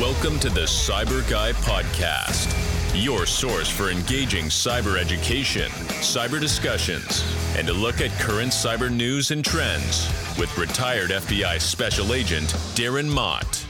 Welcome to the Cyber Guy Podcast, your source for engaging cyber education, cyber discussions, and a look at current cyber news and trends with retired FBI Special Agent Darren Mott.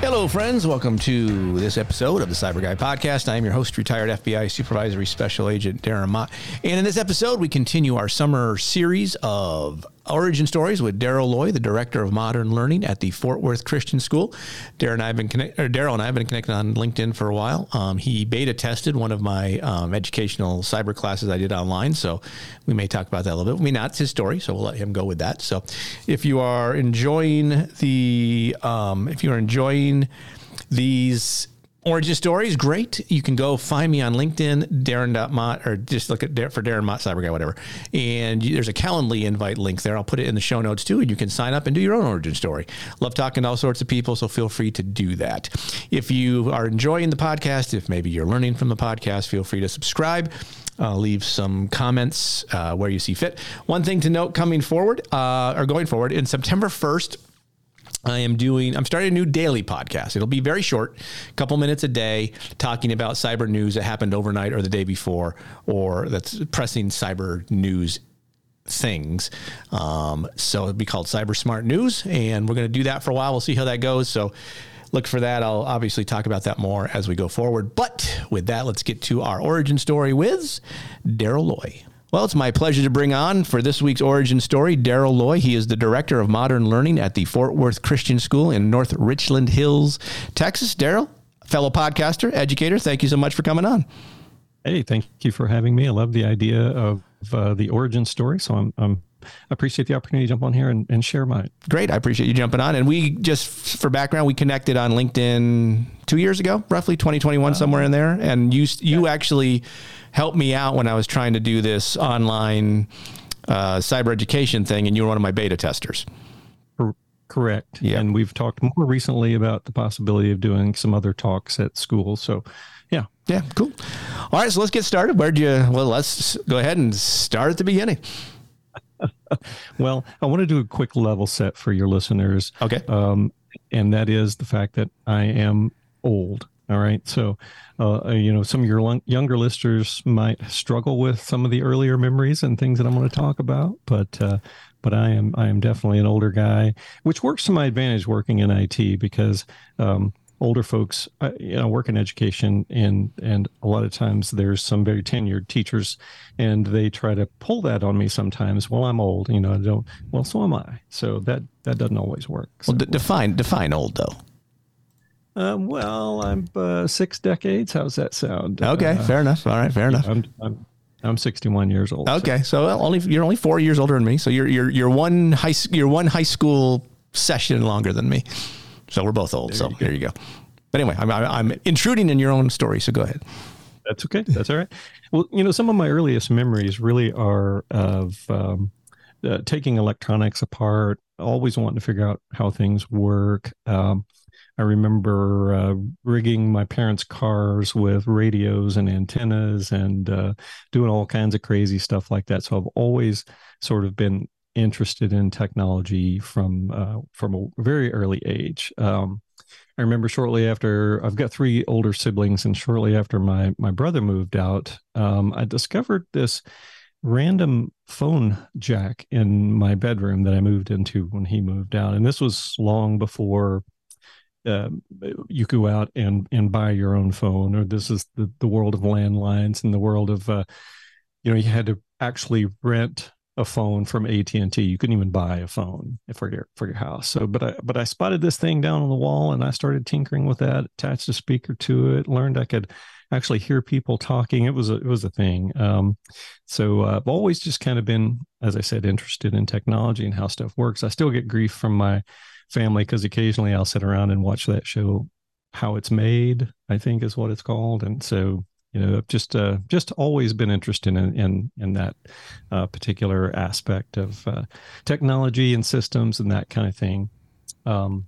Hello, friends. Welcome to this episode of the Cyber Guy Podcast. I am your host, retired FBI Supervisory Special Agent Darren Mott. And in this episode, we continue our summer series of origin stories with Darryl Loy, the director of modern learning at the Fort Worth Christian School. Darren and I have been connect- Darryl and I have been connected on LinkedIn for a while. Um, he beta tested one of my um, educational cyber classes I did online, so we may talk about that a little bit. I mean, that's his story, so we'll let him go with that. So, if you are enjoying the, um, if you are enjoying these origin stories, great. You can go find me on LinkedIn, Darren Mott, or just look at for Darren Mott Cyber Guy, whatever. And you, there's a Calendly invite link there. I'll put it in the show notes too, and you can sign up and do your own origin story. Love talking to all sorts of people, so feel free to do that. If you are enjoying the podcast, if maybe you're learning from the podcast, feel free to subscribe. Uh, leave some comments uh, where you see fit. One thing to note coming forward, uh, or going forward, in September 1st, I am doing, I'm starting a new daily podcast. It'll be very short, a couple minutes a day, talking about cyber news that happened overnight or the day before, or that's pressing cyber news things. Um, so it'll be called Cyber Smart News, and we're going to do that for a while. We'll see how that goes. So look for that. I'll obviously talk about that more as we go forward. But with that, let's get to our origin story with Darryl Loy. Well, it's my pleasure to bring on for this week's origin story Darryl Loy. He is the director of modern learning at the Fort Worth Christian School in North Richland Hills, Texas. Darryl, fellow podcaster, educator, thank you so much for coming on. Hey, thank you for having me. I love the idea of uh, the origin story, so I'm, I'm appreciate the opportunity to jump on here and, and share mine. Great. I appreciate you jumping on. And we just, for background, we connected on LinkedIn two years ago, roughly 2021, uh, somewhere in there. And you, you yeah. actually helped me out when I was trying to do this online uh, cyber education thing, and you were one of my beta testers. Correct. Yeah. And we've talked more recently about the possibility of doing some other talks at school. So, yeah. Yeah, cool. All right, so let's get started. Where'd you, well, let's go ahead and start at the beginning. well, I want to do a quick level set for your listeners. Okay. Um, and that is the fact that I am old. All right. So, uh, uh, you know, some of your younger listeners might struggle with some of the earlier memories and things that I'm going to talk about, but uh, but I am I am definitely an older guy, which works to my advantage working in IT because um, older folks, uh, you know, work in education, and and a lot of times there's some very tenured teachers, and they try to pull that on me sometimes. Well, I'm old, you know. I don't. Well, so am I. So that that doesn't always work. So. Well, d- define define old though. Um, well, I'm uh, six decades. How's that sound? Okay, uh, fair enough. All right, fair enough. I'm, I'm, I'm 61 years old. Okay, so, so only you're only four years older than me. So you're you're you're one high you're one high school session longer than me. So we're both old. There so you there you go. But anyway, I'm, I'm intruding in your own story. So go ahead. That's okay. That's all right. Well, you know, some of my earliest memories really are of um, uh, taking electronics apart, always wanting to figure out how things work. Um, I remember uh, rigging my parents' cars with radios and antennas and uh, doing all kinds of crazy stuff like that. So I've always sort of been interested in technology from uh, from a very early age. Um, I remember shortly after I've got three older siblings, and shortly after my my brother moved out, um, I discovered this random phone jack in my bedroom that I moved into when he moved out, and this was long before uh, you go out and and buy your own phone, or this is the the world of landlines and the world of uh, you know you had to actually rent a phone from AT and T. You couldn't even buy a phone for your for your house. So, but I but I spotted this thing down on the wall, and I started tinkering with that. Attached a speaker to it. Learned I could actually hear people talking. It was a, it was a thing. Um, so uh, I've always just kind of been, as I said, interested in technology and how stuff works. I still get grief from my family because occasionally I'll sit around and watch that show, How It's Made, I think is what it's called. And so, you know, I've just uh, just always been interested in in, in that uh, particular aspect of uh, technology and systems and that kind of thing. Um,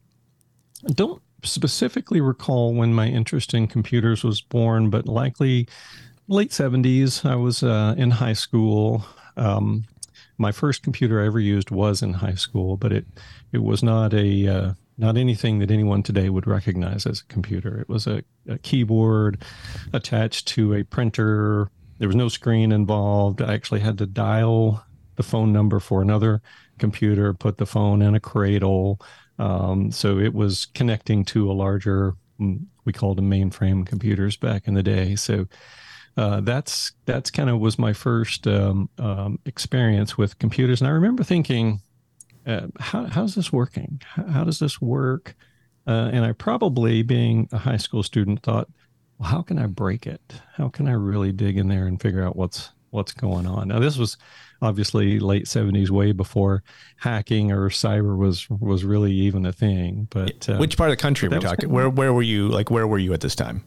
don't specifically recall when my interest in computers was born, but likely late 70s. I was uh, in high school. Um, my first computer I ever used was in high school, but it it was not a uh, not anything that anyone today would recognize as a computer. It was a, a keyboard attached to a printer. There was no screen involved. I actually had to dial the phone number for another computer, put the phone in a cradle. Um, so it was connecting to a larger, mm, we called them mainframe computers back in the day. So uh, that's that's kind of was my first um, um, experience with computers, and I remember thinking, uh, how, how's this working? How, how does this work? Uh, and I probably, being a high school student, thought, well, how can I break it? How can I really dig in there and figure out what's what's going on? Now, this was obviously late 70s way before hacking or cyber was was really even a thing but uh, which part of the country were we talking where where were you like where were you at this time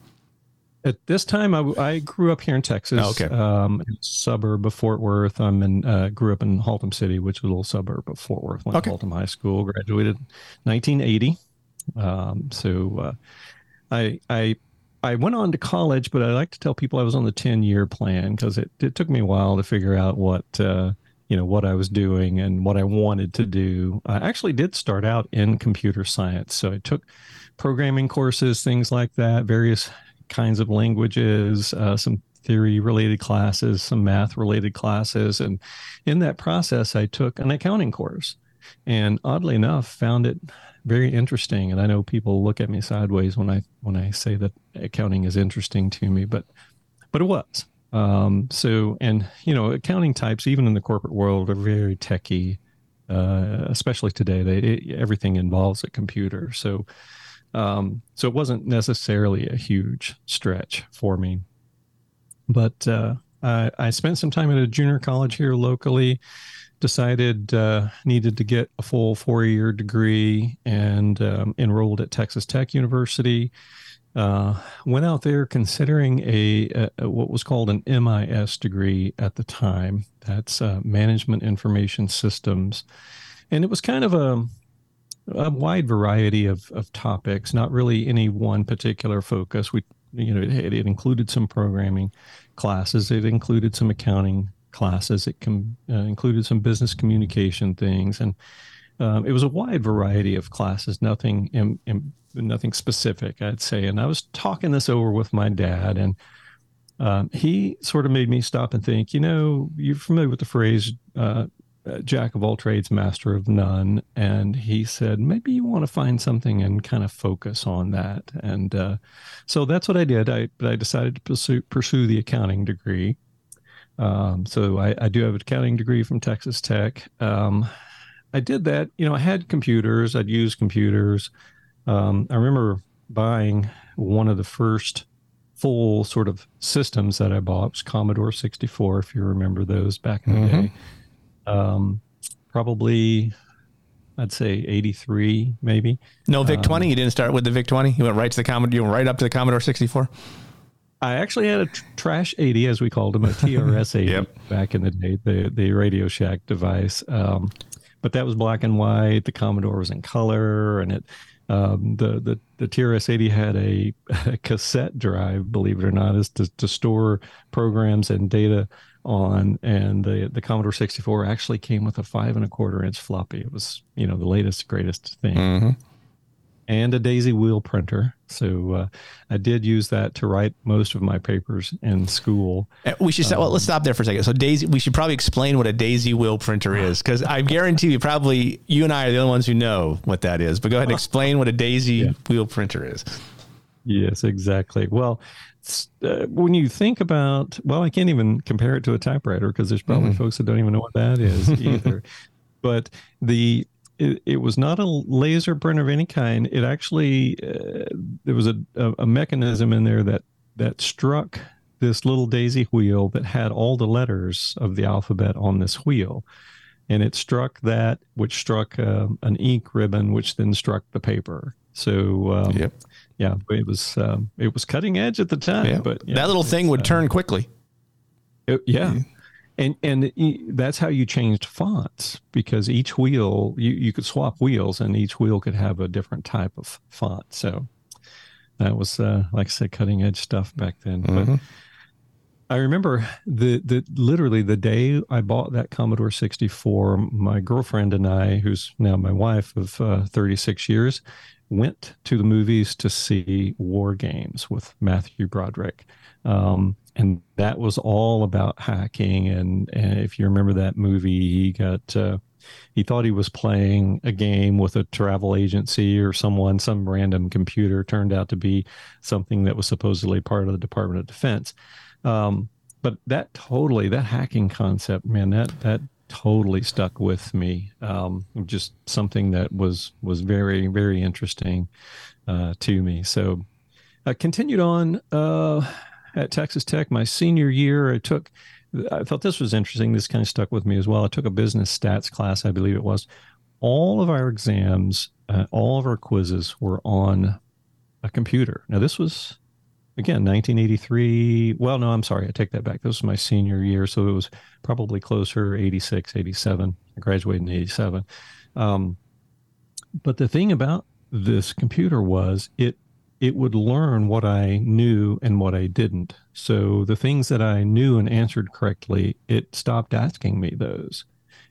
at this time I, I grew up here in texas oh, okay um suburb of fort worth i'm in uh, grew up in haltom city which is a little suburb of fort worth went okay. to haltom high school graduated 1980 um so uh, i i I went on to college, but I like to tell people I was on the 10 year plan because it, it took me a while to figure out what, uh, you know, what I was doing and what I wanted to do. I actually did start out in computer science. So I took programming courses, things like that, various kinds of languages, uh, some theory related classes, some math related classes. And in that process, I took an accounting course and oddly enough, found it very interesting. And I know people look at me sideways when I when I say that accounting is interesting to me, but but it was. Um, so and you know, accounting types, even in the corporate world, are very techy. Uh, especially today, they it, everything involves a computer. So um, so it wasn't necessarily a huge stretch for me. But uh, I, I spent some time at a junior college here locally decided uh, needed to get a full four year degree and um, enrolled at Texas Tech University. Uh, went out there considering a, a, what was called an MIS degree at the time. That's uh, Management Information Systems, and it was kind of a a wide variety of, of topics, not really any one particular focus. We, you know, it, it included some programming classes. It included some accounting classes. It com- uh, included some business communication things, and um, it was a wide variety of classes. Nothing, in, in, nothing specific, I'd say. And I was talking this over with my dad, and um, he sort of made me stop and think. You know, you're familiar with the phrase uh, "jack of all trades, master of none," and he said maybe you want to find something and kind of focus on that. And uh, so that's what I did. I but I decided to pursue pursue the accounting degree. Um, so I, I, do have an accounting degree from Texas Tech. Um, I did that. You know, I had computers. I'd use computers. Um, I remember buying one of the first full sort of systems that I bought was Commodore 64, if you remember those back in the mm-hmm. day. Um, probably, I'd say 83, maybe. No VIC 20. Um, you didn't start with the VIC 20. You went right to the Commodore. You went right up to the Commodore 64. I actually had a tr- trash 80, as we called them, a TRS 80 yep. back in the day, the, the Radio Shack device. Um, but that was black and white. The Commodore was in color, and it um, the, the the TRS 80 had a, a, cassette drive, believe it or not, is to, to store programs and data on. And the the Commodore 64 actually came with a five and a quarter inch floppy. It was you know the latest greatest thing. Mm-hmm and a daisy wheel printer. So uh, I did use that to write most of my papers in school. Uh, we should um, well, let's stop there for a second. So daisy, we should probably explain what a daisy wheel printer is because I guarantee you probably you and I are the only ones who know what that is. But go ahead and explain what a daisy yeah. wheel printer is. Yes, exactly. Well, uh, when you think about, well, I can't even compare it to a typewriter because there's probably mm-hmm. folks that don't even know what that is either. but the it, it was not a laser printer of any kind. It actually uh, there was a, a, a mechanism in there that that struck this little daisy wheel that had all the letters of the alphabet on this wheel, and it struck that, which struck uh, an ink ribbon, which then struck the paper. So um, yep. Yeah, it was um, it was cutting edge at the time. Yeah. But yeah, that little thing would uh, turn quickly. It, yeah, mm-hmm and and that's how you changed fonts because each wheel you, you could swap wheels and each wheel could have a different type of font so that was uh, like i said cutting edge stuff back then mm-hmm. but I remember the the literally the day I bought that Commodore 64, my girlfriend and I, who's now my wife of uh, 36 years, went to the movies to see War Games with Matthew Broderick. Um, and that was all about hacking. And, and, if you remember that movie, he got uh, he thought he was playing a game with a travel agency or someone, some random computer turned out to be something that was supposedly part of the Department of Defense. Um, but that totally, that hacking concept, man, that that totally stuck with me. Um, just something that was was very very interesting uh, to me. So I continued on uh, at Texas Tech. My senior year, I took. I thought this was interesting. This kind of stuck with me as well. I took a business stats class, I believe it was. All of our exams, uh, all of our quizzes were on a computer. Now this was again 1983 well no i'm sorry i take that back. This was my senior year so it was probably closer 86 87 i graduated in 87 um, but the thing about this computer was it it would learn what i knew and what i didn't. So the things that i knew and answered correctly it stopped asking me those.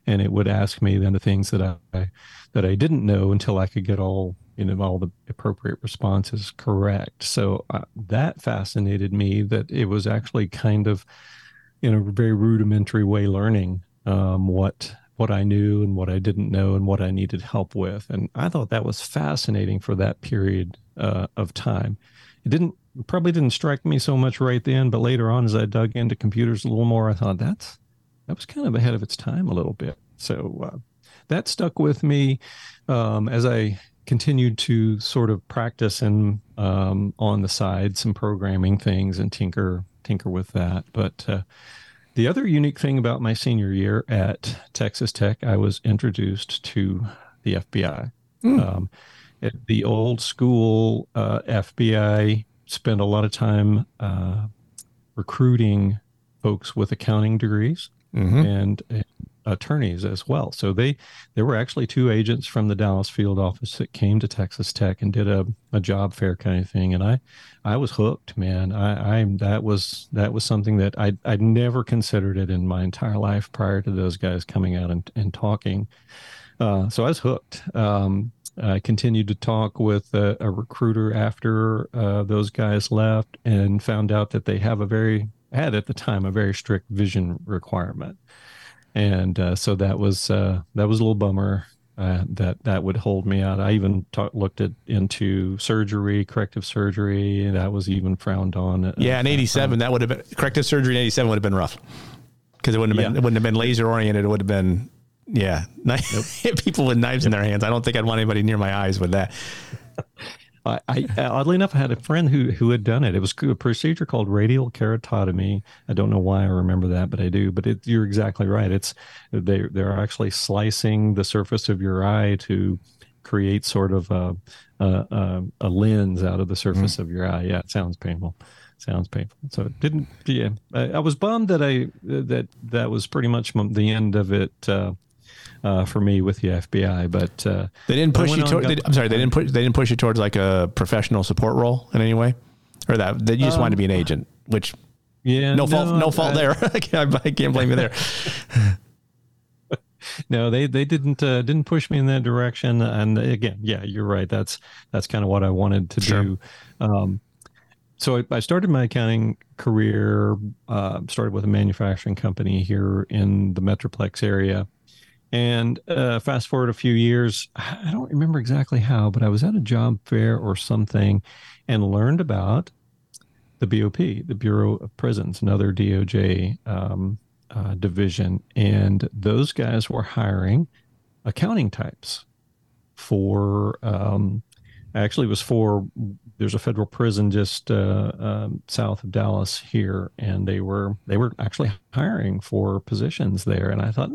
And it would ask me then the things that i that i didn't know until i could get all you know all the appropriate responses correct. So uh, that fascinated me that it was actually kind of in a very rudimentary way learning um, what what I knew and what I didn't know and what I needed help with. And I thought that was fascinating for that period uh, of time. It didn't probably didn't strike me so much right then but later on as I dug into computers a little more I thought that's that was kind of ahead of its time a little bit. So uh, that stuck with me um, as I continued to sort of practice and um, on the side some programming things and tinker tinker with that. But uh, the other unique thing about my senior year at Texas Tech, I was introduced to the FBI. Mm. Um, the old school uh, FBI spent a lot of time uh, recruiting folks with accounting degrees mm-hmm. and, and attorneys as well. So they there were actually two agents from the Dallas field office that came to Texas Tech and did a, a job fair kind of thing. And I I was hooked, man. I, I that was that was something that I I'd, never considered it in my entire life prior to those guys coming out and, and talking. Uh, so I was hooked. Um, I continued to talk with a, a recruiter after uh, those guys left and found out that they have a very had at the time a very strict vision requirement and uh, so that was uh, that was a little bummer. Uh, that that would hold me out. I even talk, looked at into surgery, corrective surgery. That was even frowned on. Yeah, in '87, that would have been corrective surgery. In '87 would have been rough because it wouldn't have been yeah. it wouldn't have been laser oriented. It would have been yeah, nope. people with knives in their hands. I don't think I'd want anybody near my eyes with that. I, I, oddly enough, I had a friend who who had done it. It was a procedure called radial keratotomy. I don't know why I remember that, but I do. But it, you're exactly right. It's they they're actually slicing the surface of your eye to create sort of a a, a lens out of the surface mm. of your eye. Yeah, it sounds painful. Sounds painful. So it didn't. Yeah, I, I was bummed that I that that was pretty much the end of it. Uh, uh, for me with the FBI. But uh, they didn't push you. To, they, I'm sorry, they didn't push. They didn't push you towards like a professional support role in any way, or that that you just um, wanted to be an agent, which yeah, no, no fault, no fault I, there. I can't blame you there. no, they they didn't uh, didn't push me in that direction. And again, yeah, you're right. That's that's kind of what I wanted to sure. do. Um, so I, I, started my accounting career. Uh, started with a manufacturing company here in the Metroplex area, and uh, fast forward a few years, I don't remember exactly how, but I was at a job fair or something and learned about the BOP, the Bureau of Prisons, another DOJ um, uh, division. And those guys were hiring accounting types for um, actually was for there's a federal prison just uh, um, south of Dallas here, and they were they were actually hiring for positions there. And I thought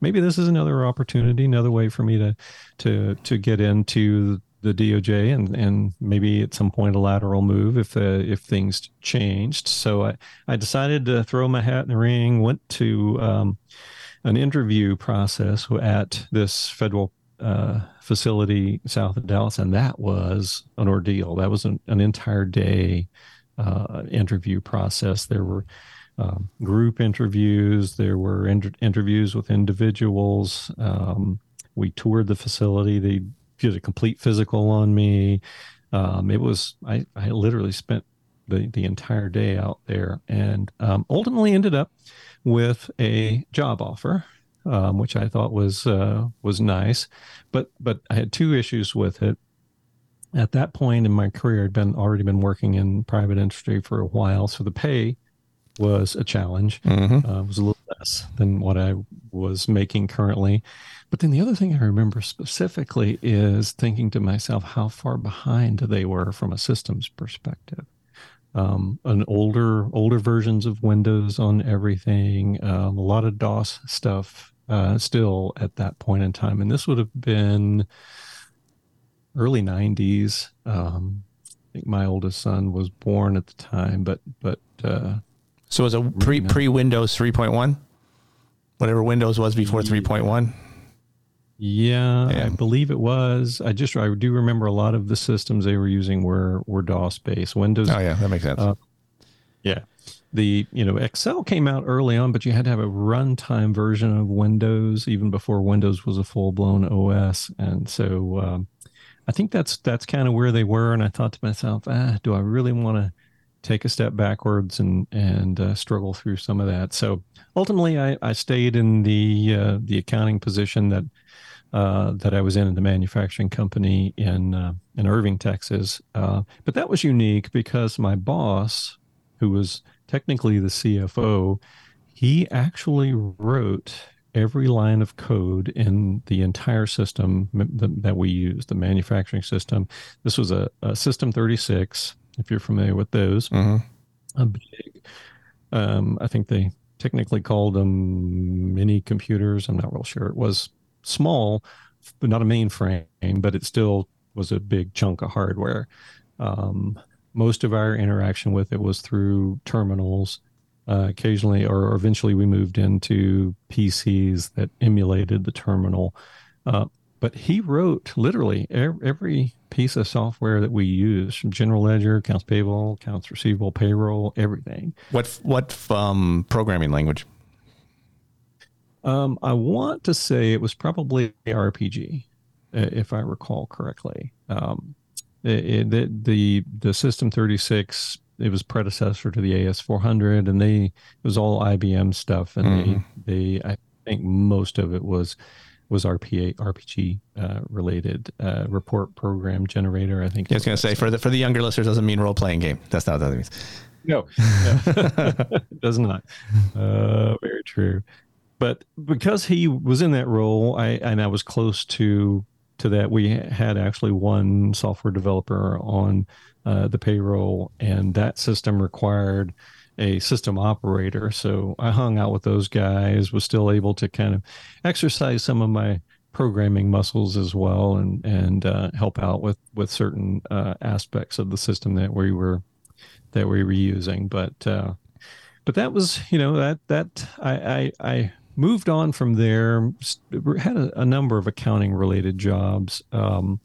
maybe this is another opportunity, another way for me to to to get into the DOJ and and maybe at some point a lateral move if uh, if things changed. So I I decided to throw my hat in the ring. Went to um, an interview process at this federal uh, facility south of Dallas, and that was an ordeal. That was an, an entire day uh, interview process. There were um, group interviews. There were inter- interviews with individuals. Um, we toured the facility. They did a complete physical on me. Um, it was I, I literally spent the the entire day out there, and um, ultimately ended up with a job offer, um, which I thought was uh, was nice, but but I had two issues with it. At that point in my career, I'd been already been working in private industry for a while, so the pay was a challenge. Mm-hmm. Uh, was a little less than what I was making currently. But then the other thing I remember specifically is thinking to myself how far behind they were from a systems perspective. Um, an older older versions of Windows on everything, um, a lot of DOS stuff uh, still at that point in time, and this would have been early '90s. Um, I think my oldest son was born at the time, but but uh, so it was a pre pre Windows 3.1, whatever Windows was before 3.1. Yeah, yeah, I believe it was. I just I do remember a lot of the systems they were using were were DOS based. Windows. Oh yeah, that makes sense. Uh, yeah, the you know Excel came out early on, but you had to have a runtime version of Windows even before Windows was a full blown OS, and so um, I think that's that's kind of where they were. And I thought to myself, ah, do I really want to take a step backwards and and uh, struggle through some of that? So ultimately, I, I stayed in the uh, the accounting position that uh, that I was in in the manufacturing company in uh, in Irving, Texas. Uh, but that was unique because my boss, who was technically the CFO, he actually wrote every line of code in the entire system that we use, the manufacturing system. This was a, a System 36, if you're familiar with those. Mm-hmm. A big, um, I think they technically called them mini computers. I'm not real sure. It was small, but not a mainframe, but it still was a big chunk of hardware. Um, most of our interaction with it was through terminals. Uh, occasionally, or eventually, we moved into PCs that emulated the terminal. Uh, but he wrote literally every piece of software that we use from general ledger accounts payable accounts receivable payroll everything what what um, programming language um, I want to say it was probably RPG, if I recall correctly. Um, it, it, the the System 36 it was predecessor to the AS400, and they it was all IBM stuff, and mm. they they I think most of it was was RPA RPG uh, related uh, report program generator. I think. Yeah, I was going to say for the for the younger listeners doesn't mean role playing game. That's not what that means. No, no. it does not. Uh, very true but because he was in that role, I and I was close to to that. We had actually one software developer on uh, the payroll, and that system required a system operator. So I hung out with those guys. Was still able to kind of exercise some of my programming muscles as well, and and uh, help out with with certain uh, aspects of the system that we were that we were using. But uh, but that was you know that that I I, I moved on from there, had a, a number of accounting related jobs, um,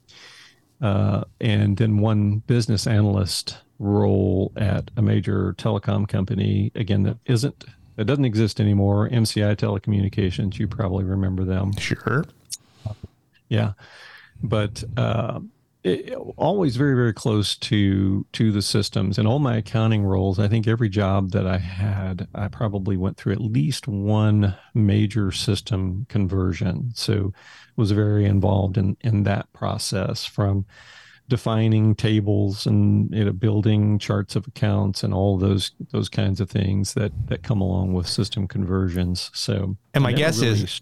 uh, and then one business analyst role at a major telecom company. Again, that isn't that doesn't exist anymore. MCI Telecommunications, you probably remember them. Sure. Yeah, but uh, it, always very very close to to the systems. And all my accounting roles i think every job that i had i probably went through at least one major system conversion. So was very involved in in that process from defining tables and you know building charts of accounts and all those those kinds of things that that come along with system conversions. So and my guess really is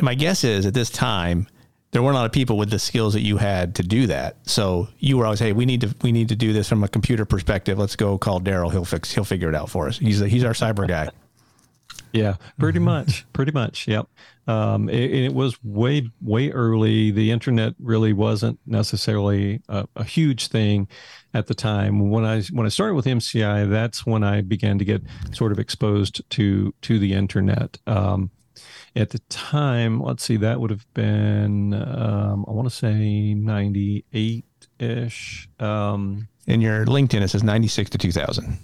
my guess is at this time there weren't a lot of people with the skills that you had to do that. So you were always, hey, we need to we need to do this from a computer perspective. Let's go call Darryl. He'll fix. He'll figure it out for us. He's a, he's our cyber guy. Yeah, pretty much, pretty much. Yep. Um, it, it, was way way early. The internet really wasn't necessarily a, a, huge thing at the time. When I when I started with MCI, that's when I began to get sort of exposed to to the internet. Um, at the time, let's see, that would have been, um, I want to say 98 ish. Um, In your LinkedIn, it says 96 to 2000.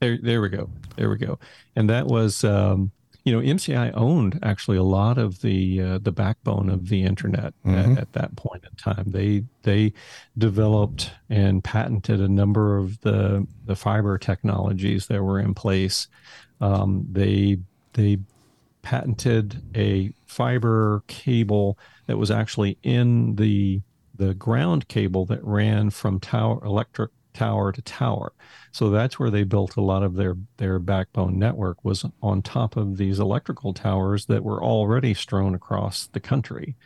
There, there we go. There we go. And that was, um, you know, MCI owned actually a lot of the uh, the backbone of the internet mm-hmm. at, at, that point in time. They they developed and patented a number of the the fiber technologies that were in place. Um, they they patented a fiber cable that was actually in the the ground cable that ran from tower electric tower to tower. So that's where they built a lot of their their backbone network was on top of these electrical towers that were already strewn across the country.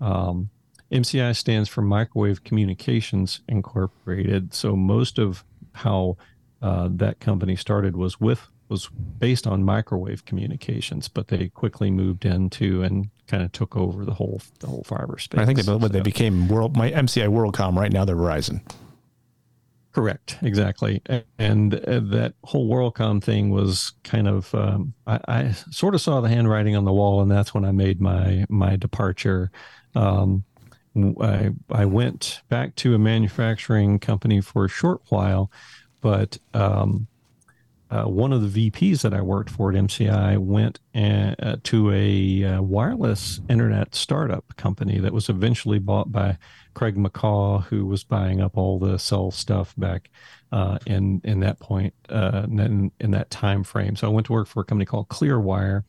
Um, MCI stands for Microwave Communications Incorporated. So most of how uh, that company started was with was based on microwave communications, but they quickly moved into and kind of took over the whole the whole fiber space. I think they, so, they became world my MCI WorldCom. Right now, they're Verizon. Correct, exactly, and uh, that whole WorldCom thing was kind of um, I, I, sort of saw the handwriting on the wall, and that's when I made my my departure. Um, I I went back to a manufacturing company for a short while, but um, uh, one of the VPs that I worked for at MCI went uh, to a uh, wireless internet startup company that was eventually bought by Craig McCaw, who was buying up all the cell stuff back uh, in in that point uh, in, in that time frame. So I went to work for a company called Clearwire,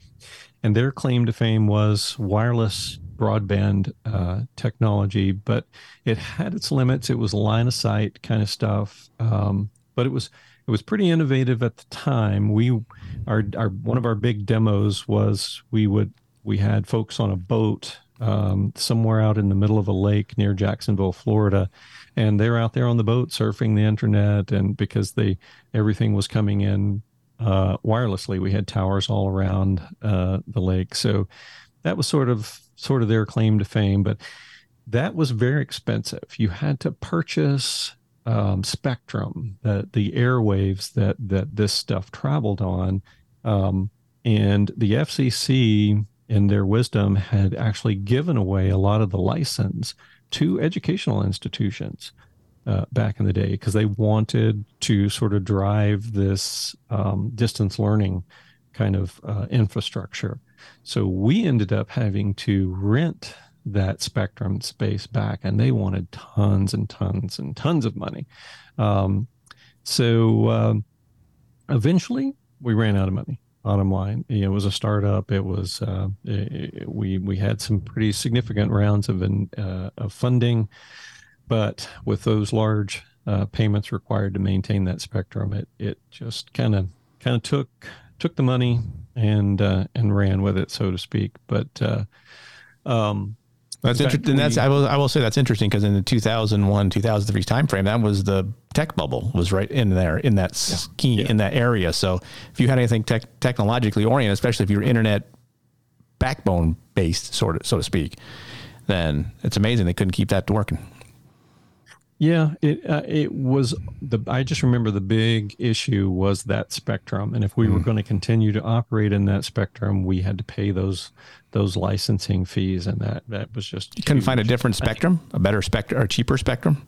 and their claim to fame was wireless broadband uh, technology, but it had its limits. It was line of sight kind of stuff, um, but it was it was pretty innovative at the time. We our our one of our big demos was we would we had folks on a boat um, somewhere out in the middle of a lake near Jacksonville, Florida, and they're out there on the boat surfing the internet, and because they everything was coming in uh, wirelessly, we had towers all around uh, the lake, so that was sort of sort of their claim to fame, but that was very expensive. You had to purchase um, spectrum, the the airwaves that that this stuff traveled on, um, and the FCC, in their wisdom, had actually given away a lot of the license to educational institutions uh, back in the day because they wanted to sort of drive this um, distance learning kind of uh, infrastructure. So we ended up having to rent that spectrum space back and they wanted tons and tons and tons of money. Um, so uh, eventually we ran out of money. Bottom line you know, it was a startup. It was uh, it, we we had some pretty significant rounds of in, uh, of funding. But with those large uh, payments required to maintain that spectrum it it just kind of kind of took took the money and uh, and ran with it so to speak. But uh, um, that's interesting. That's I will I will say that's interesting because in the 2001 2003 timeframe, that was the tech bubble was right in there in that yeah. scheme yeah. in that area. So if you had anything tech, technologically oriented, especially if you're internet backbone based, sort of so to speak, then it's amazing they couldn't keep that working. Yeah, it uh, it was the. I just remember the big issue was that spectrum, and if we mm. were going to continue to operate in that spectrum, we had to pay those those licensing fees, and that that was just. You couldn't find a different spectrum, a better spectrum, or cheaper spectrum.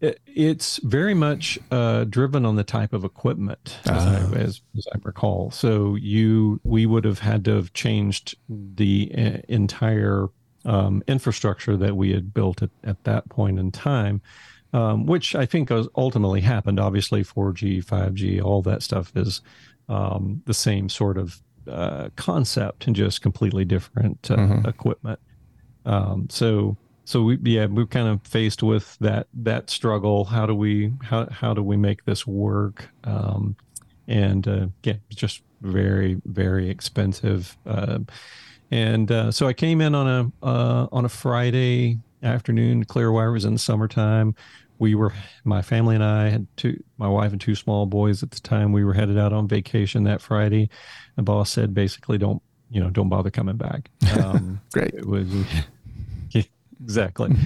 It, it's very much uh, driven on the type of equipment, as, uh. I, as, as, I recall. So you, we would have had to have changed the uh, entire um, infrastructure that we had built at, at that point in time, um, which I think ultimately happened. Obviously, 4G, 5G, all that stuff is um, the same sort of uh, concept and just completely different uh, mm-hmm. equipment. Um, so, so we yeah we're kind of faced with that that struggle. How do we how how do we make this work? Um, and uh, yeah, just very very expensive. And uh, so I came in on a uh, on a Friday afternoon. Clearwire was in the summertime. We were my family and I had two my wife and two small boys at the time. We were headed out on vacation that Friday. The boss said basically don't you know don't bother coming back. Um, Great. It was exactly,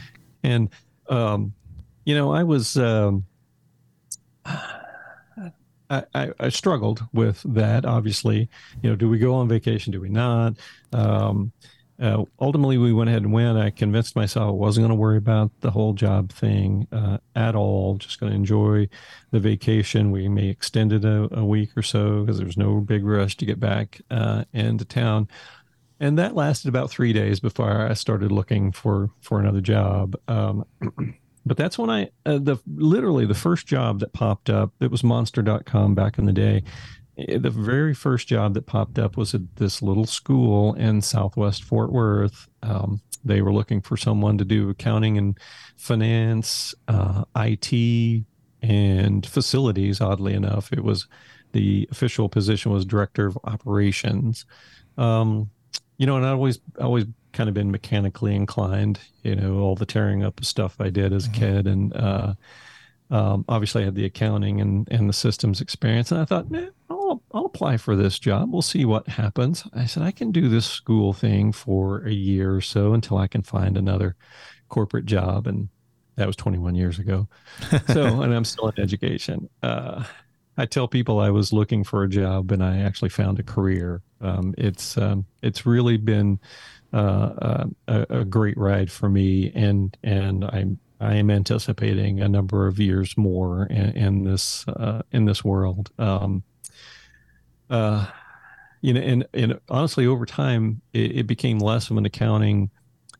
and um, you know I was. Um, I, I, struggled with that. Obviously, you know, do we go on vacation? Do we not? Um, uh, ultimately, we went ahead and went. I convinced myself I wasn't going to worry about the whole job thing uh, at all. Just going to enjoy the vacation. We may extend it a, a week or so because there's no big rush to get back uh, into town. And that lasted about three days before I started looking for for another job. Um, but that's when I uh, the literally the first job that popped up. It was Monster.com back in the day Eh, the very first job that popped up was at this little school in Southwest Fort Worth. Um, they were looking for someone to do accounting and finance, uh, IT, and facilities. Oddly enough, it was the official position was director of operations. Um, you know, and I always always kind of been mechanically inclined. You know, all the tearing up of stuff I did as a mm-hmm. kid, and uh, um, obviously I had the accounting and and the systems experience. And I thought, man, I'll, I'll apply for this job. We'll see what happens. I said, I can do this school thing for a year or so until I can find another corporate job. And that was 21 years ago. So, and I'm still in education. Uh, I tell people I was looking for a job and I actually found a career. Um, it's, um, it's really been uh, uh, a, a, great ride for me. And, and I'm, I am anticipating a number of years more in, in this, uh, in this world. Um, uh, you know, and and honestly, over time, it, it became less of an accounting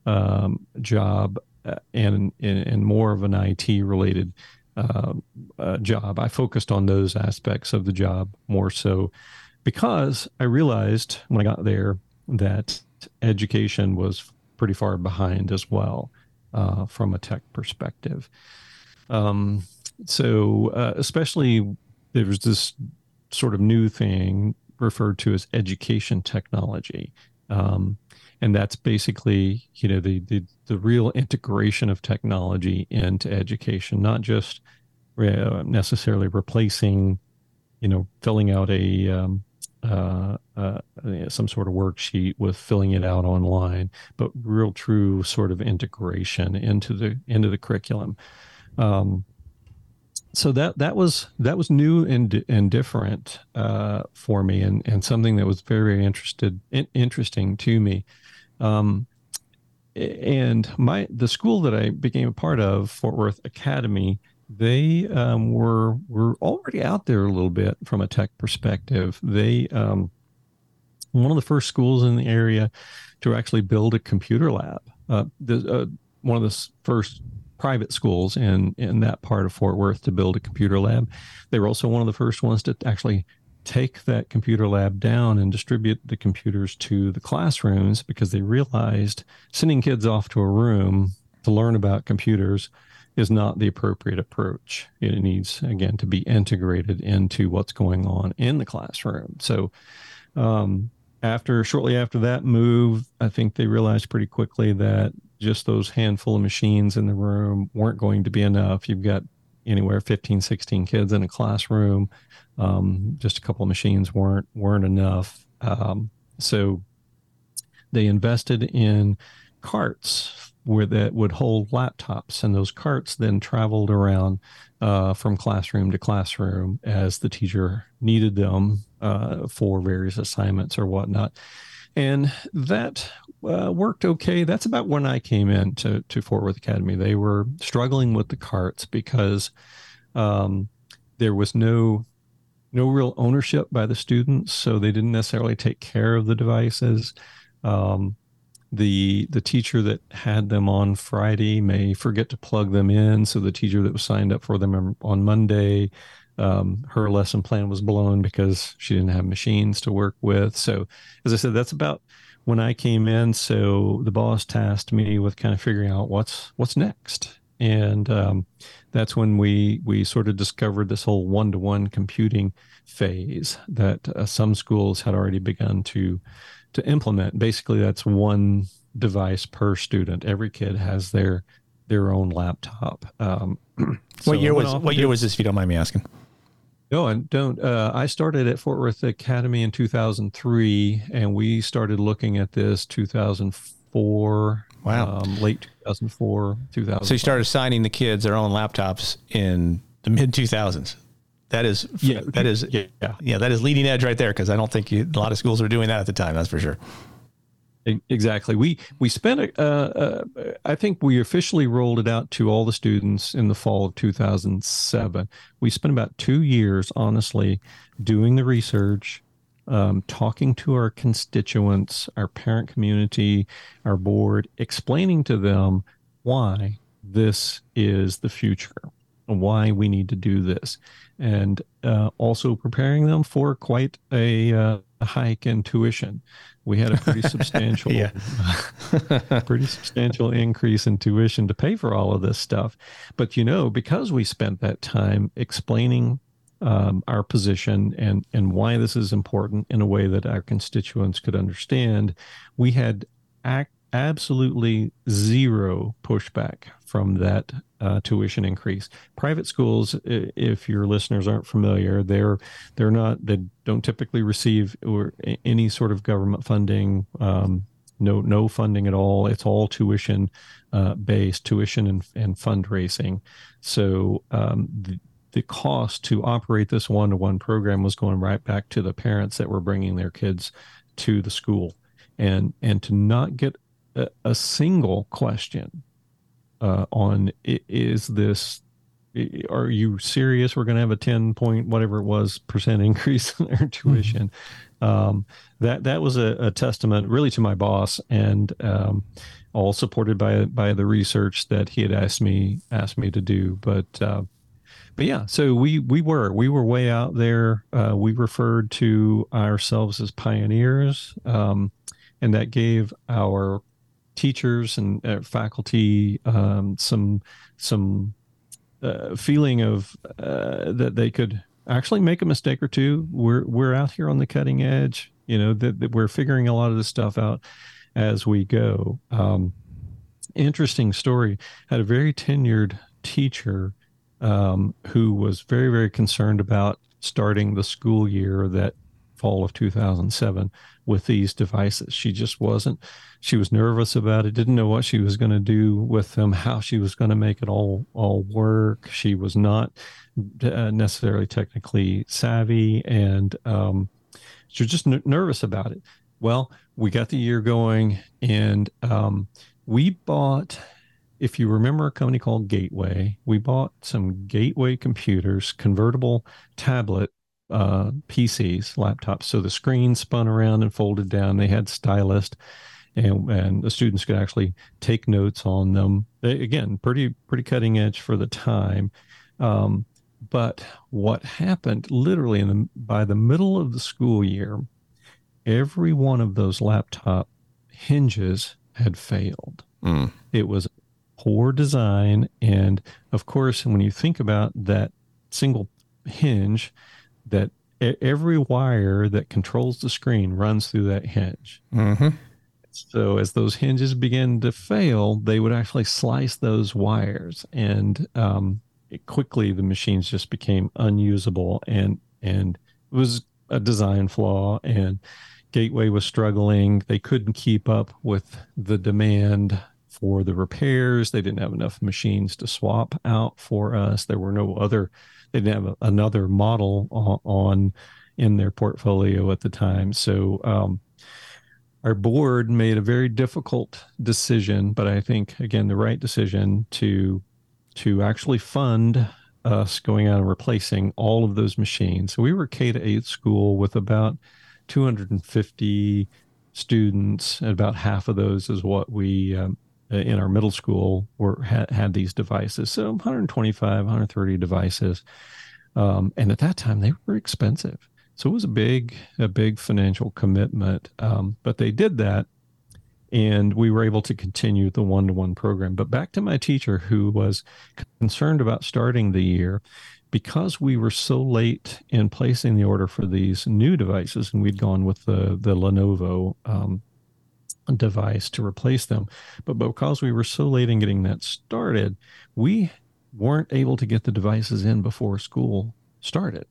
um, job uh, and, and, and more of an IT related uh, uh, job. I focused on those aspects of the job more so because I realized when I got there that education was pretty far behind as well uh, from a tech perspective. Um, so, uh, especially there was this sort of new thing referred to as education technology. Um, and that's basically, you know, the, the, the real integration of technology into education, not just uh, necessarily replacing, you know, filling out a um, uh, uh, some sort of worksheet with filling it out online, but real true sort of integration into the into the curriculum. Um, so that that was that was new and and different uh, for me, and and something that was very interested in, interesting to me. Um, and my the school that I became a part of, Fort Worth Academy, they um, were were already out there a little bit from a tech perspective. They um, one of the first schools in the area to actually build a computer lab. Uh, the, uh, one of the first private schools in in that part of Fort Worth to build a computer lab. They were also one of the first ones to actually take that computer lab down and distribute the computers to the classrooms because they realized sending kids off to a room to learn about computers is not the appropriate approach. It needs again to be integrated into what's going on in the classroom. So um, after shortly after that move, I think they realized pretty quickly that just those handful of machines in the room weren't going to be enough. You've got anywhere 15, 16 kids in a classroom. Um, just a couple of machines weren't weren't enough. Um, so they invested in carts where that would hold laptops, and those carts then traveled around uh, from classroom to classroom as the teacher needed them uh, for various assignments or whatnot and that uh, worked okay. That's about when I came in to, to Fort Worth Academy. They were struggling with the carts because um, there was no no real ownership by the students, so they didn't necessarily take care of the devices. Um, the the teacher that had them on Friday may forget to plug them in, so the teacher that was signed up for them on Monday um, her lesson plan was blown because she didn't have machines to work with. So, as I said, that's about when I came in. So the boss tasked me with kind of figuring out what's what's next, and um, that's when we we sort of discovered this whole one to one computing phase that uh, some schools had already begun to to implement. Basically, that's one device per student. Every kid has their their own laptop. Um, so what year was what year was this? If you don't mind me asking. No, and don't. Uh, I started at Fort Worth Academy in 2003, and we started looking at this 2004. Wow, um, late 2004, 2000. So you started assigning the kids their own laptops in the mid 2000s. That is, yeah, that is, yeah, yeah, that is leading edge right there. Because I don't think you, a lot of schools were doing that at the time. That's for sure. Exactly. We we spent a, uh, uh, I think we officially rolled it out to all the students in the fall of 2007. We spent about two years, honestly, doing the research, um, talking to our constituents, our parent community, our board, explaining to them why this is the future, why we need to do this, and uh, also preparing them for quite a, uh, hike in tuition. We had a pretty substantial, pretty substantial increase in tuition to pay for all of this stuff. But you know, because we spent that time explaining um, our position and and why this is important in a way that our constituents could understand, we had act absolutely zero pushback from that uh, tuition increase. Private schools, if your listeners aren't familiar, they're they're not they don't typically receive or any sort of government funding. Um, no no funding at all. It's all tuition uh, based, tuition and, and fundraising. So um, the, the cost to operate this one to one program was going right back to the parents that were bringing their kids to the school, and and to not get a, a single question uh, on is this are you serious? We're going to have a 10 point whatever it was percent increase in their tuition. Mm-hmm. um, that that was a, a, testament really to my boss and um, all supported by by the research that he had asked me asked me to do. But uh, but yeah so we we were we were way out there. Uh, we referred to ourselves as pioneers um, and that gave our teachers and uh, faculty um, some some uh, feeling of uh, that they could actually make a mistake or two. We're we're out here on the cutting edge. You know that, that we're figuring a lot of this stuff out as we go. Um, interesting story. Had a very tenured teacher um, who was very very concerned about starting the school year that fall of 2007 with these devices. She just wasn't, she was nervous about it, didn't know what she was going to do with them, how she was going to make it all, all work. She was not uh, necessarily technically savvy and um, she was just n- nervous about it. Well, we got the year going and um, we bought, if you remember a company called Gateway, we bought some Gateway computers, convertible tablet uh, PCs, laptops. So the screen spun around and folded down. They had stylist, and and the students could actually take notes on them. They, again, pretty pretty cutting edge for the time. Um, but what happened literally in the, by the middle of the school year, every one of those laptop hinges had failed. Mm. It was poor design, and of course, when you think about that single hinge that every wire that controls the screen runs through that hinge. Mm-hmm. So as those hinges begin to fail, they would actually slice those wires, and um, quickly the machines just became unusable, and and it was a design flaw. And Gateway was struggling; they couldn't keep up with the demand for the repairs. They didn't have enough machines to swap out for us. There were no other they didn't have another model on, on, in their portfolio at the time. So um, our board made a very difficult decision, but I think again the right decision to to actually fund us going out and replacing all of those machines. So we were K to eight school with about 250 students, and about half of those is what we um, in our middle school were had, had these devices. So 125, 130 devices, um, and at that time they were expensive. So it was a big, a big financial commitment. Um, but they did that, and we were able to continue the one-to-one program. But back to my teacher, who was concerned about starting the year. Because we were so late in placing the order for these new devices, and we'd gone with the the Lenovo um, device to replace them. But because we were so late in getting that started, we weren't able to get the devices in before school started.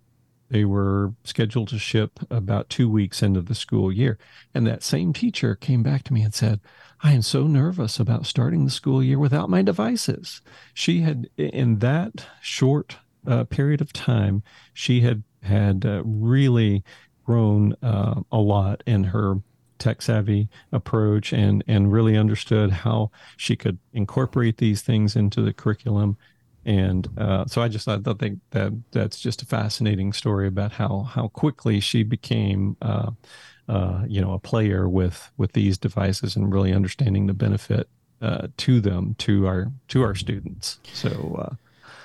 They were scheduled to ship about two weeks into the school year. And that same teacher came back to me and said, I am so nervous about starting the school year without my devices. She had, in that short uh, period of time, she had had uh, really grown uh, a lot in her tech savvy approach and and really understood how she could incorporate these things into the curriculum and uh, so I just thought that that that's just a fascinating story about how how quickly she became uh, uh, you know a player with with these devices and really understanding the benefit uh, to them to our to our students. So. Uh,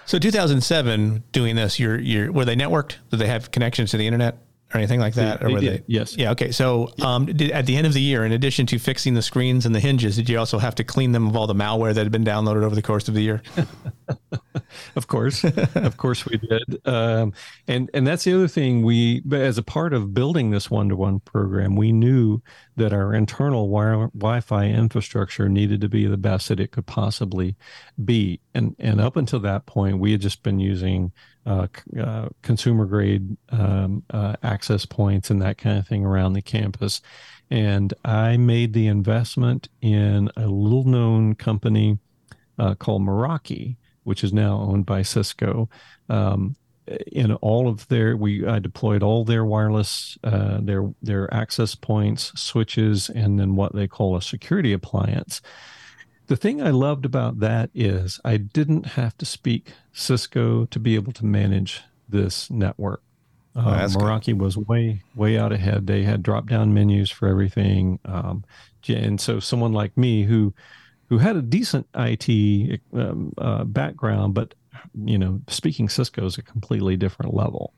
so 2007, doing this, you're you're were they networked? Did they have connections to the internet? Or anything like that? They, or were they, they? Yes. Yeah. Okay. So, um, did, at the end of the year, in addition to fixing the screens and the hinges, did you also have to clean them of all the malware that had been downloaded over the course of the year? of course, of course we did. Um, and and that's the other thing we, as a part of building this one-to-one program, we knew that our internal wire, Wi-Fi infrastructure needed to be the best that it could possibly be. And and up until that point, we had just been using uh, uh, consumer grade um, uh, access points and that kind of thing around the campus. And I made the investment in a little known company uh, called Meraki, which is now owned by Cisco. Um, in all of their, we I deployed all their wireless, uh, their their access points, switches, and then what they call a security appliance the thing I loved about that is I didn't have to speak Cisco to be able to manage this network. Oh, uh, Meraki was way way out ahead. They had drop down menus for everything, um, and so someone like me who who had a decent IT um, uh, background, but you know, speaking Cisco is a completely different level.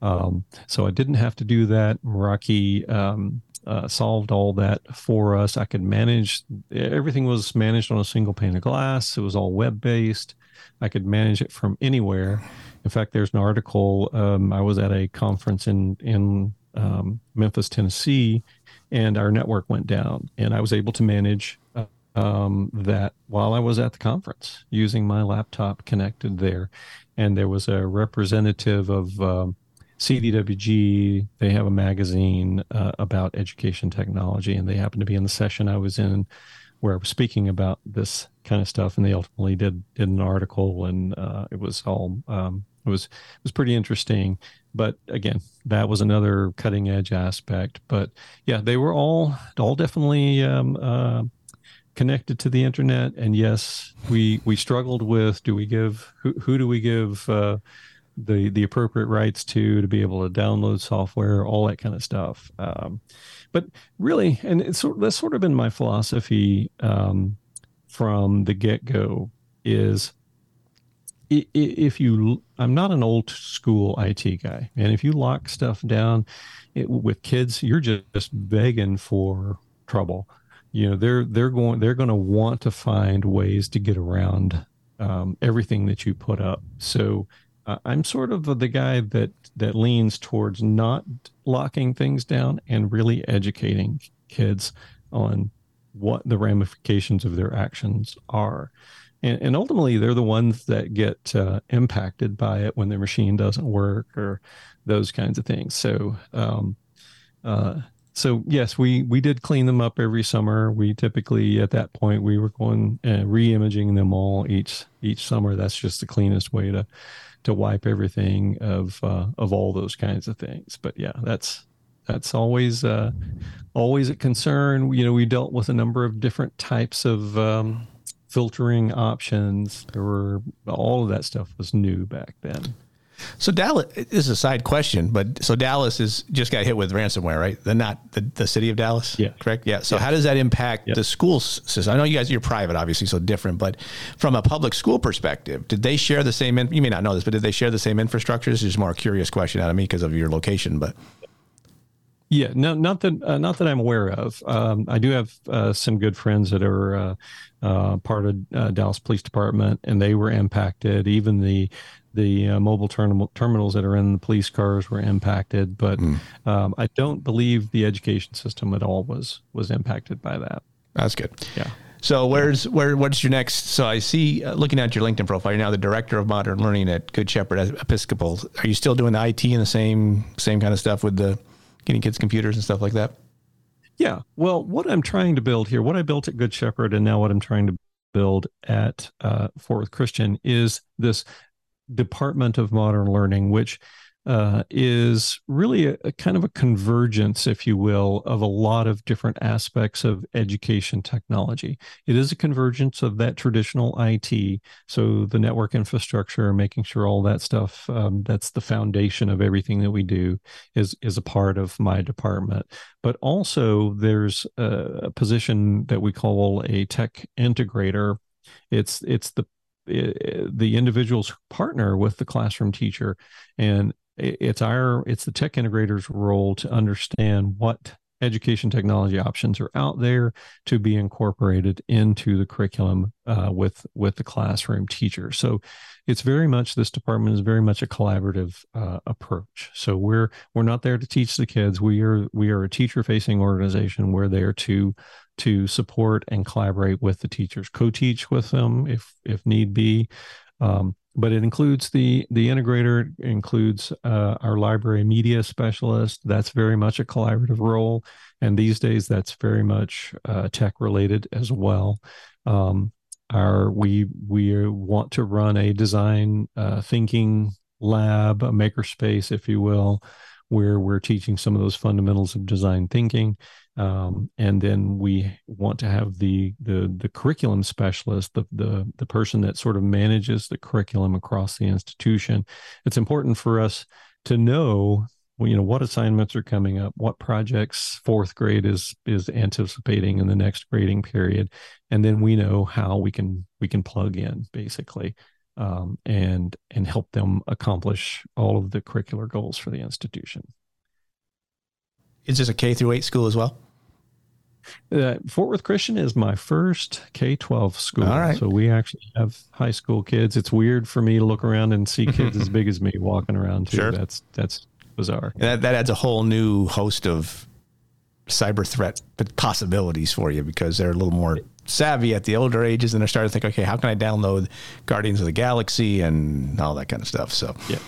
Um, so I didn't have to do that. Meraki um, uh, solved all that for us. I could manage everything was managed on a single pane of glass. It was all web based. I could manage it from anywhere. In fact, there's an article. Um, I was at a conference in in um, Memphis, Tennessee, and our network went down, and I was able to manage uh, um, that while I was at the conference using my laptop connected there. And there was a representative of um, CDWG, they have a magazine uh, about education technology, and they happened to be in the session I was in where I was speaking about this kind of stuff, and they ultimately did did an article, and uh, it was all um, it was it was pretty interesting. But again, that was another cutting edge aspect. But yeah, they were all all definitely um, uh, connected to the internet, and yes, we we struggled with do we give who who do we give uh, the the appropriate rights to to be able to download software, all that kind of stuff. Um, but really, and it's that's sort of been my philosophy um, from the get go. Is if you, I'm not an old school IT guy, and if you lock stuff down it, with kids, you're just begging for trouble. You know, they're they're going they're going to want to find ways to get around um, everything that you put up. So uh, I'm sort of the guy that that leans towards not locking things down and really educating kids on what the ramifications of their actions are. And, and ultimately, they're the ones that get uh, impacted by it when their machine doesn't work or those kinds of things. So, um, uh, so yes, we we did clean them up every summer. We typically at that point we were going uh, re-imaging them all each each summer. That's just the cleanest way to to wipe everything of uh, of all those kinds of things. But yeah, that's that's always uh, always a concern. You know, we dealt with a number of different types of um, filtering options. There were all of that stuff was new back then. So Dallas this is a side question, but so Dallas is just got hit with ransomware, right? The not the, the city of Dallas, yeah, correct, yeah. So yeah. how does that impact yeah. the school system? I know you guys you're private, obviously, so different, but from a public school perspective, did they share the same? In, you may not know this, but did they share the same infrastructure? This is just more a curious question out of me because of your location, but. Yeah, no, not that uh, not that I'm aware of. Um, I do have uh, some good friends that are uh, uh part of uh, Dallas Police Department, and they were impacted. Even the the uh, mobile term- terminals that are in the police cars were impacted, but mm. um, I don't believe the education system at all was was impacted by that. That's good. Yeah. So where's where? What's your next? So I see, uh, looking at your LinkedIn profile, you're now the director of modern learning at Good Shepherd Episcopal. Are you still doing the IT and the same same kind of stuff with the getting kids computers and stuff like that? Yeah. Well, what I'm trying to build here, what I built at Good Shepherd, and now what I'm trying to build at uh, Fort Worth Christian is this Department of Modern Learning, which uh, is really a, a, kind of a convergence, if you will, of a lot of different aspects of education technology. It is a convergence of that traditional IT, so the network infrastructure, making sure all that stuff um, that's the foundation of everything that we do is is a part of my department. But also, there's a, a position that we call a tech integrator. It's it's the the individuals partner with the classroom teacher and it's our it's the tech integrator's role to understand what education technology options are out there to be incorporated into the curriculum uh, with with the classroom teacher. So it's very much this department is very much a collaborative uh, approach. So we're we're not there to teach the kids. We are we are a teacher facing organization. We're there to to support and collaborate with the teachers, co-teach with them if if need be. Um, but it includes the the integrator includes uh, our library media specialist. That's very much a collaborative role. And these days that's very much uh, tech related as well. Um, our we we want to run a design uh, thinking lab a makerspace if you will where we're teaching some of those fundamentals of design thinking um, and then we want to have the the the curriculum specialist, the the the person that sort of manages the curriculum across the institution. It's important for us to know you know what assignments are coming up what projects fourth grade is is anticipating in the next grading period and then we know how we can we can plug in basically um, and and help them accomplish all of the curricular goals for the institution is this a k through 8 school as well uh, Fort Worth Christian is my first K 12 school. All right. So we actually have high school kids. It's weird for me to look around and see kids as big as me walking around too. Sure. That's that's bizarre. That, that adds a whole new host of cyber threat possibilities for you because they're a little more savvy at the older ages and they're starting to think, okay, how can I download Guardians of the Galaxy and all that kind of stuff? So, yeah.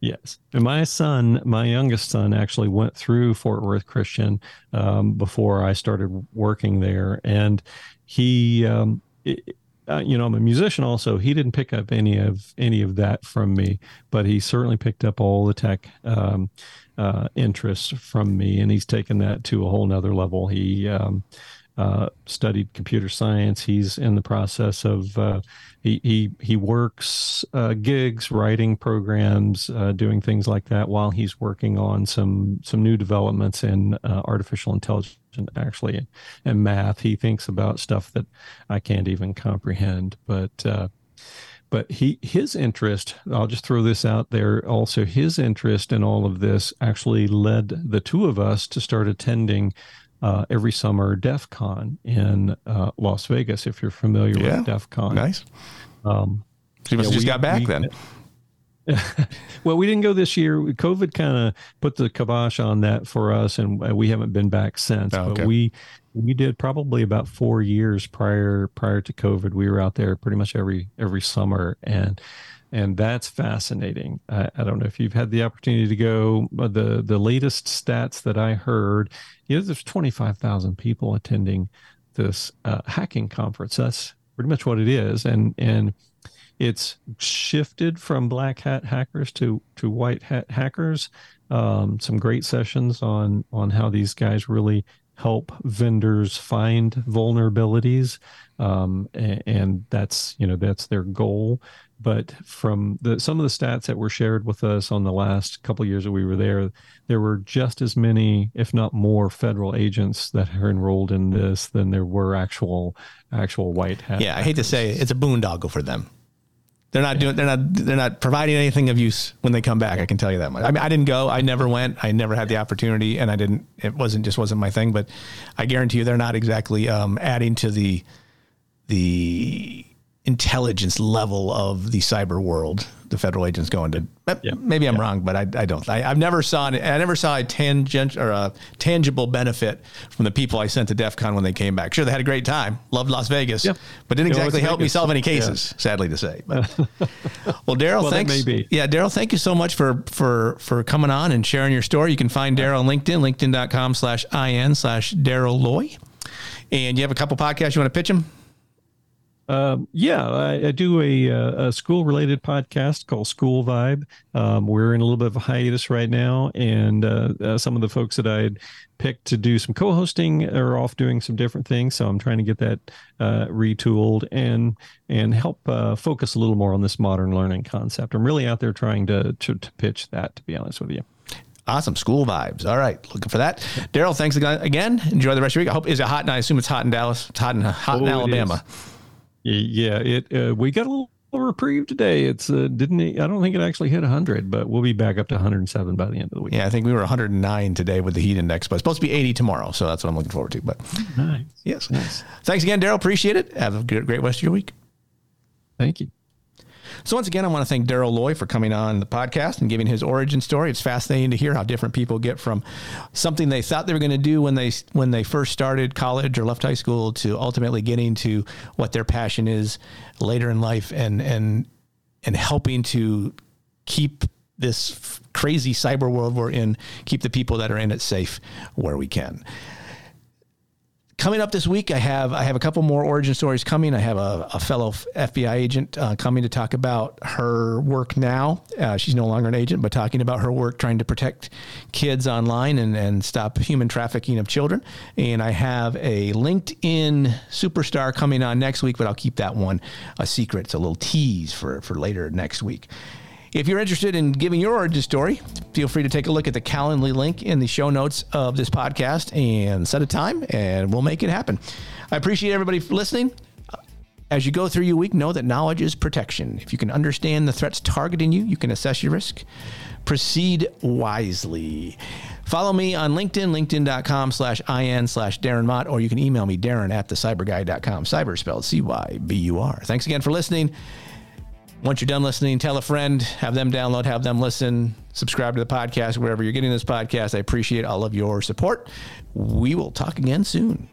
Yes. And my son, my youngest son, actually went through Fort Worth Christian um, before I started working there. And he, um, it, uh, you know, I'm a musician also. He didn't pick up any of any of that from me, but he certainly picked up all the tech um, uh, interests from me, and he's taken that to a whole nother level. He um, uh, studied computer science. He's in the process of uh, he he he works uh, gigs, writing programs, uh, doing things like that while he's working on some some new developments in uh, artificial intelligence, actually, and math. He thinks about stuff that I can't even comprehend, but. Uh, but he his interest i'll just throw this out there also his interest in all of this actually led the two of us to start attending uh, every summer DEF CON in uh, Las Vegas, if you're familiar yeah. with DEF CON. Nice. Um, so you must just we, got back we, then. well, we didn't go this year. COVID kind of put the kibosh on that for us, and we haven't been back since. Oh, okay. But we we did probably about four years prior prior to COVID. We were out there pretty much every every summer, and and that's fascinating. I, I, don't know if you've had the opportunity to go. The the latest stats that I heard, is there's 25,000 people attending this uh, hacking conference. That's pretty much what it is, and and it's shifted from black hat hackers to to white hat hackers. Um, some great sessions on on how these guys really help vendors find vulnerabilities um, and, and, that's you know that's their goal but from the some of the stats that were shared with us on the last couple years that we were there there were just as many if not more federal agents that are enrolled in this than there were actual actual white hat yeah i hate to say it, it's a boondoggle for them they're not doing. They're not. They're not providing anything of use when they come back. I can tell you that much. I mean, I didn't go. I never went. I never had the opportunity, and I didn't. It wasn't just wasn't my thing. But I guarantee you, they're not exactly um, adding to the the intelligence level of the cyber world the federal agents going to. Eh, yeah. Maybe I'm yeah. wrong, but I, I don't. I, have never saw I never saw a tangent or a tangible benefit from the people I sent to DEF CON when they came back. Sure, they had a great time, loved Las Vegas, yeah. but didn't exactly help Vegas. me solve any cases. Sadly to say. But, well, Darryl, well, thanks. Yeah, Darryl, thank you so much for for for coming on and sharing your story. You can find Darryl on LinkedIn, LinkedIn.com/slash in slash Darryl Loy. And you have a couple podcasts you want to pitch him? Um, yeah, I, I do a, uh, a school related podcast called School Vibe. Um, we're in a little bit of a hiatus right now, and uh, uh, some of the folks that I had picked to do some co hosting are off doing some different things. So I'm trying to get that uh, retooled and and help uh, focus a little more on this modern learning concept. I'm really out there trying to, to, to pitch that, to be honest with you. Awesome. School vibes. All right. Looking for that. Darryl, thanks again. Enjoy the rest of your week. I hope, is it hot? And I assume it's hot in Dallas. It's hot in, hot oh, in Alabama. Yeah, it uh, we got a little reprieve today. It's uh, didn't I don't think it actually hit 100, but we'll be back up to 107 by the end of the week. Yeah, I think we were 109 today with the heat index, but it's supposed to be 80 tomorrow, so that's what I'm looking forward to. But nice. Yes. Nice. Thanks again, Darryl. Appreciate it. Have a great rest of your week. Thank you. So once again, I want to thank Darryl Loy for coming on the podcast and giving his origin story. It's fascinating to hear how different people get from something they thought they were going to do when they when they first started college or left high school to ultimately getting to what their passion is later in life and and and helping to keep this crazy cyber world we're in, keep the people that are in it safe where we can coming up this week, I have I have a couple more origin stories coming. I have a, a fellow FBI agent uh, coming to talk about her work now. Uh, she's no longer an agent, but talking about her work trying to protect kids online and, and stop human trafficking of children. And I have a LinkedIn superstar coming on next week, but I'll keep that one a secret. It's a little tease for, for later next week. If you're interested in giving your origin story, feel free to take a look at the Calendly link in the show notes of this podcast and set a time, and we'll make it happen. I appreciate everybody listening. Uh, as you go through your week, know that knowledge is protection. If you can understand the threats targeting you, you can assess your risk. Proceed wisely. Follow me on LinkedIn, linkedin.com slash IN slash Darren Mott, or you can email me, Darren at thecyburguy.com. Cyber spelled C Y B U R. Thanks again for listening. Once you're done listening, tell a friend, have them download, have them listen, subscribe to the podcast, wherever you're getting this podcast. I appreciate all of your support. We will talk again soon.